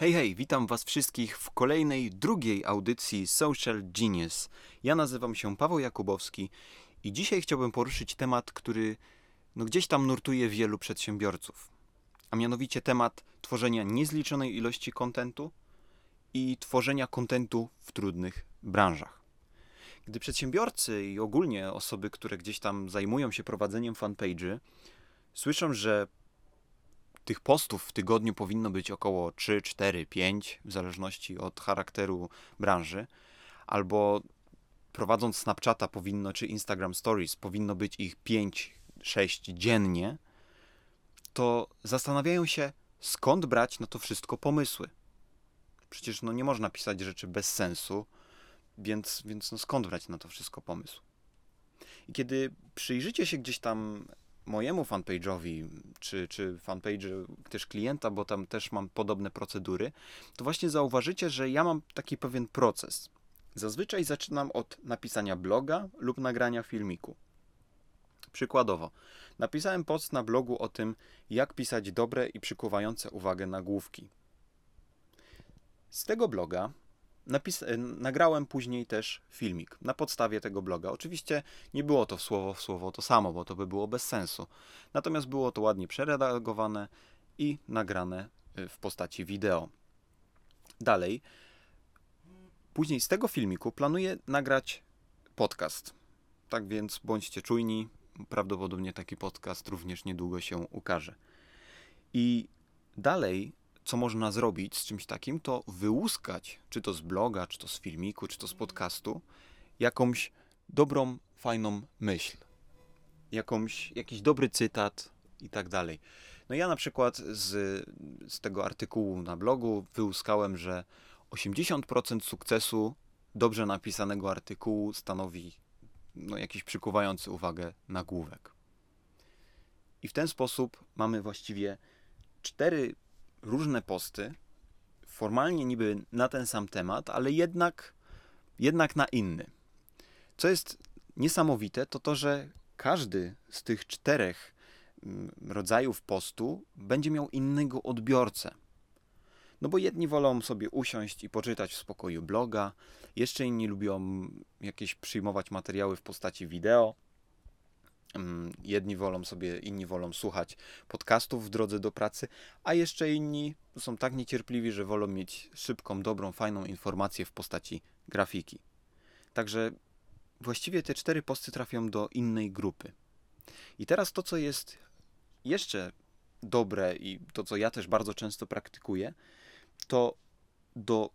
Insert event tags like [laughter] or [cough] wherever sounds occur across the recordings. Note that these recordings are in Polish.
Hej, hej, witam Was wszystkich w kolejnej, drugiej audycji Social Genius. Ja nazywam się Paweł Jakubowski i dzisiaj chciałbym poruszyć temat, który no, gdzieś tam nurtuje wielu przedsiębiorców. A mianowicie temat tworzenia niezliczonej ilości kontentu i tworzenia kontentu w trudnych branżach. Gdy przedsiębiorcy i ogólnie osoby, które gdzieś tam zajmują się prowadzeniem fanpage'y, słyszą, że tych postów w tygodniu powinno być około 3, 4, 5, w zależności od charakteru branży, albo prowadząc Snapchata powinno, czy Instagram Stories, powinno być ich 5, 6 dziennie, to zastanawiają się, skąd brać na to wszystko pomysły. Przecież no, nie można pisać rzeczy bez sensu, więc, więc no, skąd brać na to wszystko pomysł? I kiedy przyjrzycie się gdzieś tam mojemu fanpage'owi, czy, czy fanpage też klienta, bo tam też mam podobne procedury, to właśnie zauważycie, że ja mam taki pewien proces. Zazwyczaj zaczynam od napisania bloga lub nagrania filmiku. Przykładowo, napisałem post na blogu o tym, jak pisać dobre i przykuwające uwagę nagłówki. Z tego bloga Napis e, nagrałem później też filmik na podstawie tego bloga. Oczywiście nie było to słowo w słowo to samo, bo to by było bez sensu. Natomiast było to ładnie przeredagowane i nagrane e, w postaci wideo. Dalej, później z tego filmiku planuję nagrać podcast. Tak więc bądźcie czujni, prawdopodobnie taki podcast również niedługo się ukaże. I dalej co można zrobić z czymś takim, to wyłuskać, czy to z bloga, czy to z filmiku, czy to z podcastu, jakąś dobrą, fajną myśl, jakąś, jakiś dobry cytat i tak dalej. No ja na przykład z, z tego artykułu na blogu wyłuskałem, że 80% sukcesu dobrze napisanego artykułu stanowi no, jakiś przykuwający uwagę nagłówek. I w ten sposób mamy właściwie cztery różne posty, formalnie niby na ten sam temat, ale jednak, jednak na inny. Co jest niesamowite, to to, że każdy z tych czterech mm, rodzajów postu będzie miał innego odbiorcę. No bo jedni wolą sobie usiąść i poczytać w spokoju bloga, jeszcze inni lubią jakieś przyjmować materiały w postaci wideo, jedni wolą sobie, inni wolą słuchać podcastów w drodze do pracy, a jeszcze inni są tak niecierpliwi, że wolą mieć szybką, dobrą, fajną informację w postaci grafiki. Także właściwie te cztery posty trafią do innej grupy. I teraz to, co jest jeszcze dobre i to, co ja też bardzo często praktykuję, to do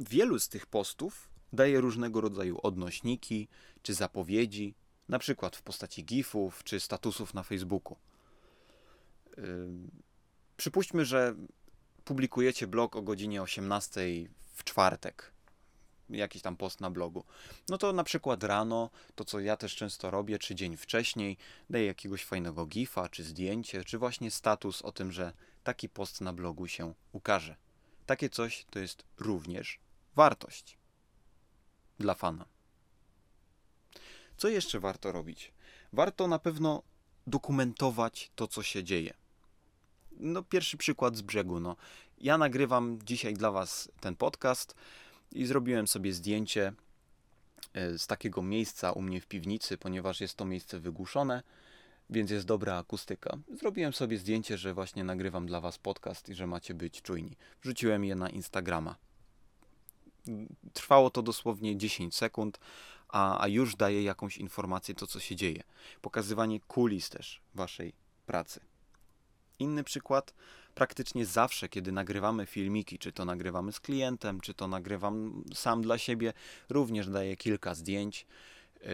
wielu z tych postów daję różnego rodzaju odnośniki czy zapowiedzi, na przykład w postaci gifów czy statusów na Facebooku. Przypuśćmy, że publikujecie blog o godzinie 18 w czwartek, jakiś tam post na blogu. No to na przykład rano, to co ja też często robię, czy dzień wcześniej, daję jakiegoś fajnego gifa, czy zdjęcie, czy właśnie status o tym, że taki post na blogu się ukaże. Takie coś to jest również wartość dla fana. Co jeszcze warto robić? Warto na pewno dokumentować to, co się dzieje. No, pierwszy przykład z brzegu. No. Ja nagrywam dzisiaj dla Was ten podcast i zrobiłem sobie zdjęcie e, z takiego miejsca u mnie w piwnicy, ponieważ jest to miejsce wygłuszone, więc jest dobra akustyka. Zrobiłem sobie zdjęcie, że właśnie nagrywam dla Was podcast i że macie być czujni. Wrzuciłem je na Instagrama. Trwało to dosłownie 10 sekund, a, a już daje jakąś informację to, co się dzieje. Pokazywanie kulis też waszej pracy. Inny przykład, praktycznie zawsze, kiedy nagrywamy filmiki, czy to nagrywamy z klientem, czy to nagrywam sam dla siebie, również daję kilka zdjęć yy,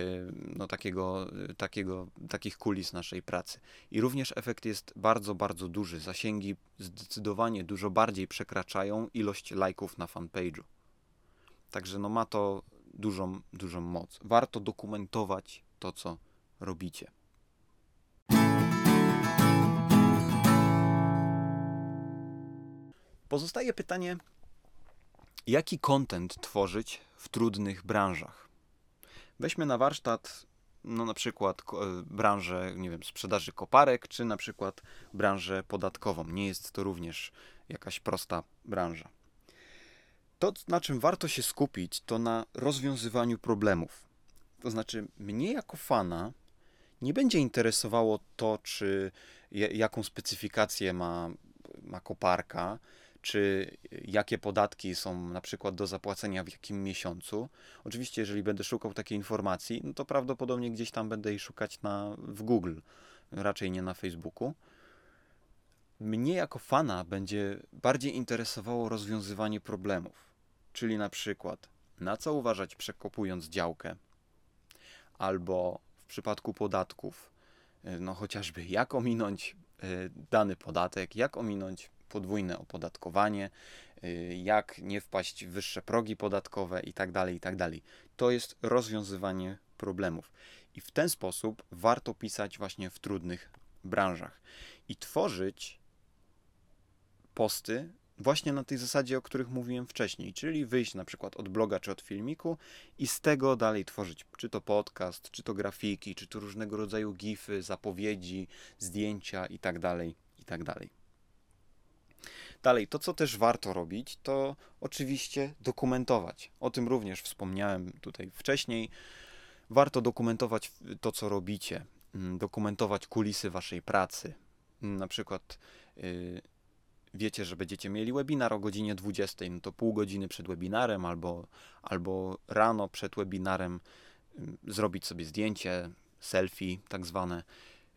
no, takiego, takiego, takich kulis naszej pracy. I również efekt jest bardzo, bardzo duży. Zasięgi zdecydowanie dużo bardziej przekraczają ilość lajków na fanpage'u. Także no ma to dużą, dużą moc. Warto dokumentować to, co robicie. Pozostaje pytanie, jaki kontent tworzyć w trudnych branżach? Weźmy na warsztat no na przykład e, branżę, nie wiem, sprzedaży koparek, czy na przykład branżę podatkową. Nie jest to również jakaś prosta branża. To, na czym warto się skupić, to na rozwiązywaniu problemów. To znaczy, mnie jako fana nie będzie interesowało to, czy jaką specyfikację ma, ma koparka, czy jakie podatki są na przykład do zapłacenia w jakim miesiącu. Oczywiście, jeżeli będę szukał takiej informacji, no to prawdopodobnie gdzieś tam będę jej szukać na, w Google, raczej nie na Facebooku. Mnie jako fana będzie bardziej interesowało rozwiązywanie problemów, czyli na przykład na co uważać przekopując działkę, albo w przypadku podatków, no chociażby jak ominąć e, dany podatek, jak ominąć podwójne opodatkowanie, y, jak nie wpaść w wyższe progi podatkowe itd., tak itd. Tak to jest rozwiązywanie problemów. I w ten sposób warto pisać właśnie w trudnych branżach i tworzyć posty właśnie na tej zasadzie, o których mówiłem wcześniej, czyli wyjść na przykład od bloga czy od filmiku i z tego dalej tworzyć, czy to podcast, czy to grafiki, czy to różnego rodzaju gify, zapowiedzi, zdjęcia itd., tak itd. Dalej, to co też warto robić, to oczywiście dokumentować. O tym również wspomniałem tutaj wcześniej. Warto dokumentować to, co robicie, mm, dokumentować kulisy waszej pracy. Mm, na przykład yy, wiecie, że będziecie mieli webinar o godzinie 20, no to pół godziny przed webinarem albo, albo rano przed webinarem zrobić sobie zdjęcie, selfie tak zwane,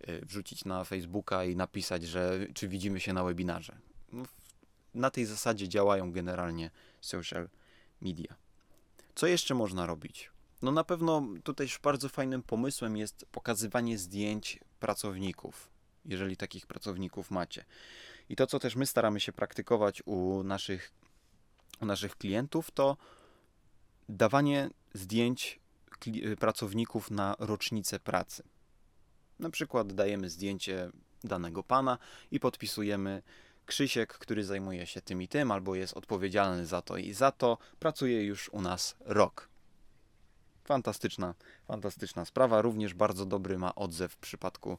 yy, wrzucić na Facebooka i napisać, że czy widzimy się na webinarze. No, na tej zasadzie działają generalnie social media. Co jeszcze można robić? No na pewno tutaj już bardzo fajnym pomysłem jest pokazywanie zdjęć pracowników, jeżeli takich pracowników macie. I to, co też my staramy się praktykować u naszych, u naszych klientów, to dawanie zdjęć pracowników na rocznicę pracy. Na przykład dajemy zdjęcie danego pana i podpisujemy Krzysiek, który zajmuje się tym i tym, albo jest odpowiedzialny za to i za to, pracuje już u nas rok. Fantastyczna, fantastyczna sprawa. Również bardzo dobry ma odzew w przypadku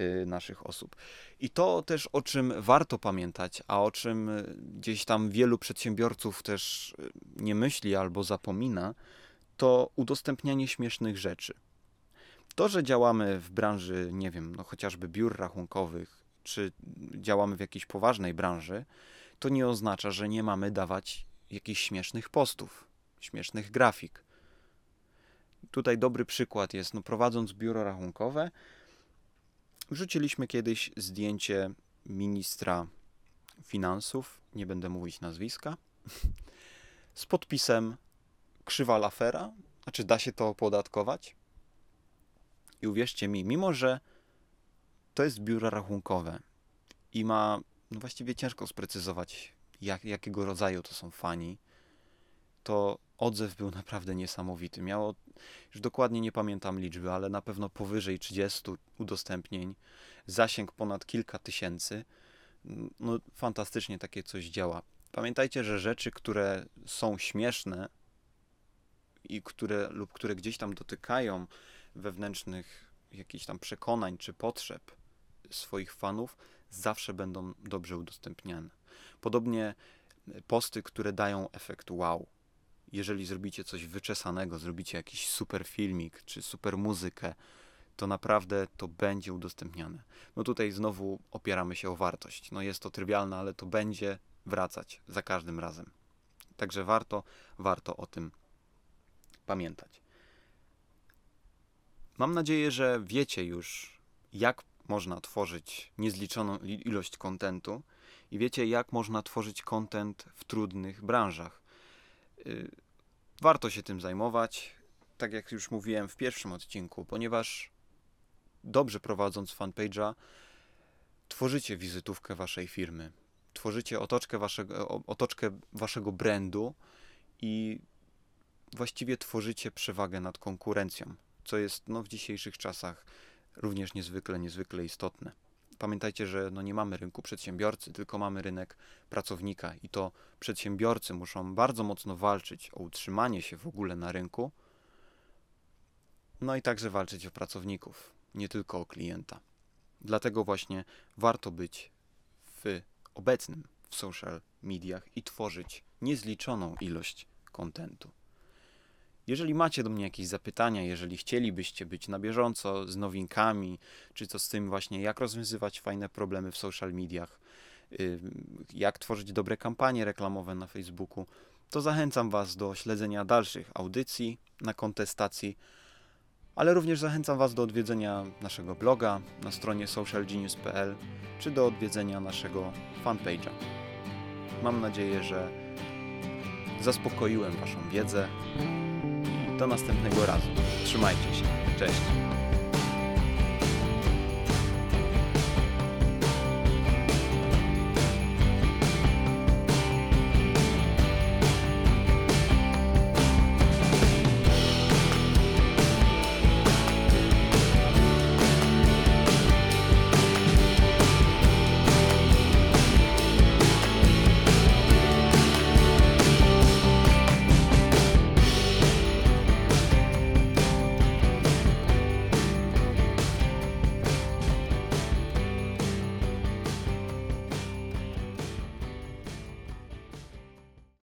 y, naszych osób. I to też o czym warto pamiętać, a o czym y, gdzieś tam wielu przedsiębiorców też y, nie myśli albo zapomina, to udostępnianie śmiesznych rzeczy. To, że działamy w branży, nie wiem, no chociażby biur rachunkowych, czy działamy w jakiejś poważnej branży, to nie oznacza, że nie mamy dawać jakichś śmiesznych postów, śmiesznych grafik. Tutaj dobry przykład jest, no prowadząc biuro rachunkowe, wrzuciliśmy kiedyś zdjęcie ministra finansów, nie będę mówić nazwiska, [laughs] z podpisem krzywa lafera, znaczy da się to opodatkować. I uwierzcie mi, mimo że to jest biuro rachunkowe i ma, no właściwie ciężko sprecyzować, jak, jakiego rodzaju to są fani, to odzew był naprawdę niesamowity. Miało, już dokładnie nie pamiętam liczby, ale na pewno powyżej 30 udostępnień, zasięg ponad kilka tysięcy. No, fantastycznie takie coś działa. Pamiętajcie, że rzeczy, które są śmieszne i które lub które gdzieś tam dotykają wewnętrznych jakichś tam przekonań czy potrzeb, swoich fanów zawsze będą dobrze udostępniane. Podobnie e, posty, które dają efekt wow. Jeżeli zrobicie coś wyczesanego, zrobicie jakiś super filmik czy super muzykę, to naprawdę to będzie udostępniane. No tutaj znowu opieramy się o wartość. No jest to trywialne, ale to będzie wracać za każdym razem. Także warto, warto o tym pamiętać. Mam nadzieję, że wiecie już, jak można tworzyć niezliczoną ilość kontentu i wiecie, jak można tworzyć kontent w trudnych branżach. Y, warto się tym zajmować, tak jak już mówiłem w pierwszym odcinku, ponieważ dobrze prowadząc fanpage'a, tworzycie wizytówkę waszej firmy, tworzycie otoczkę waszego, otoczkę waszego brandu i właściwie tworzycie przewagę nad konkurencją, co jest no, w dzisiejszych czasach również niezwykle, niezwykle istotne. Pamiętajcie, że no nie mamy rynku przedsiębiorcy, tylko mamy rynek pracownika i to przedsiębiorcy muszą bardzo mocno walczyć o utrzymanie się w ogóle na rynku, no i także walczyć o pracowników, nie tylko o klienta. Dlatego właśnie warto być w obecnym w social mediach i tworzyć niezliczoną ilość kontentu. Jeżeli macie do mnie jakieś zapytania, jeżeli chcielibyście być na bieżąco z nowinkami, czy to z tym właśnie, jak rozwiązywać fajne problemy w social mediach, y, jak tworzyć dobre kampanie reklamowe na Facebooku, to zachęcam Was do śledzenia dalszych audycji na kontestacji, ale również zachęcam Was do odwiedzenia naszego bloga na stronie socialgenius.pl czy do odwiedzenia naszego fanpage'a. Mam nadzieję, że zaspokoiłem Waszą wiedzę do następnego razu. Trzymajcie się. Cześć.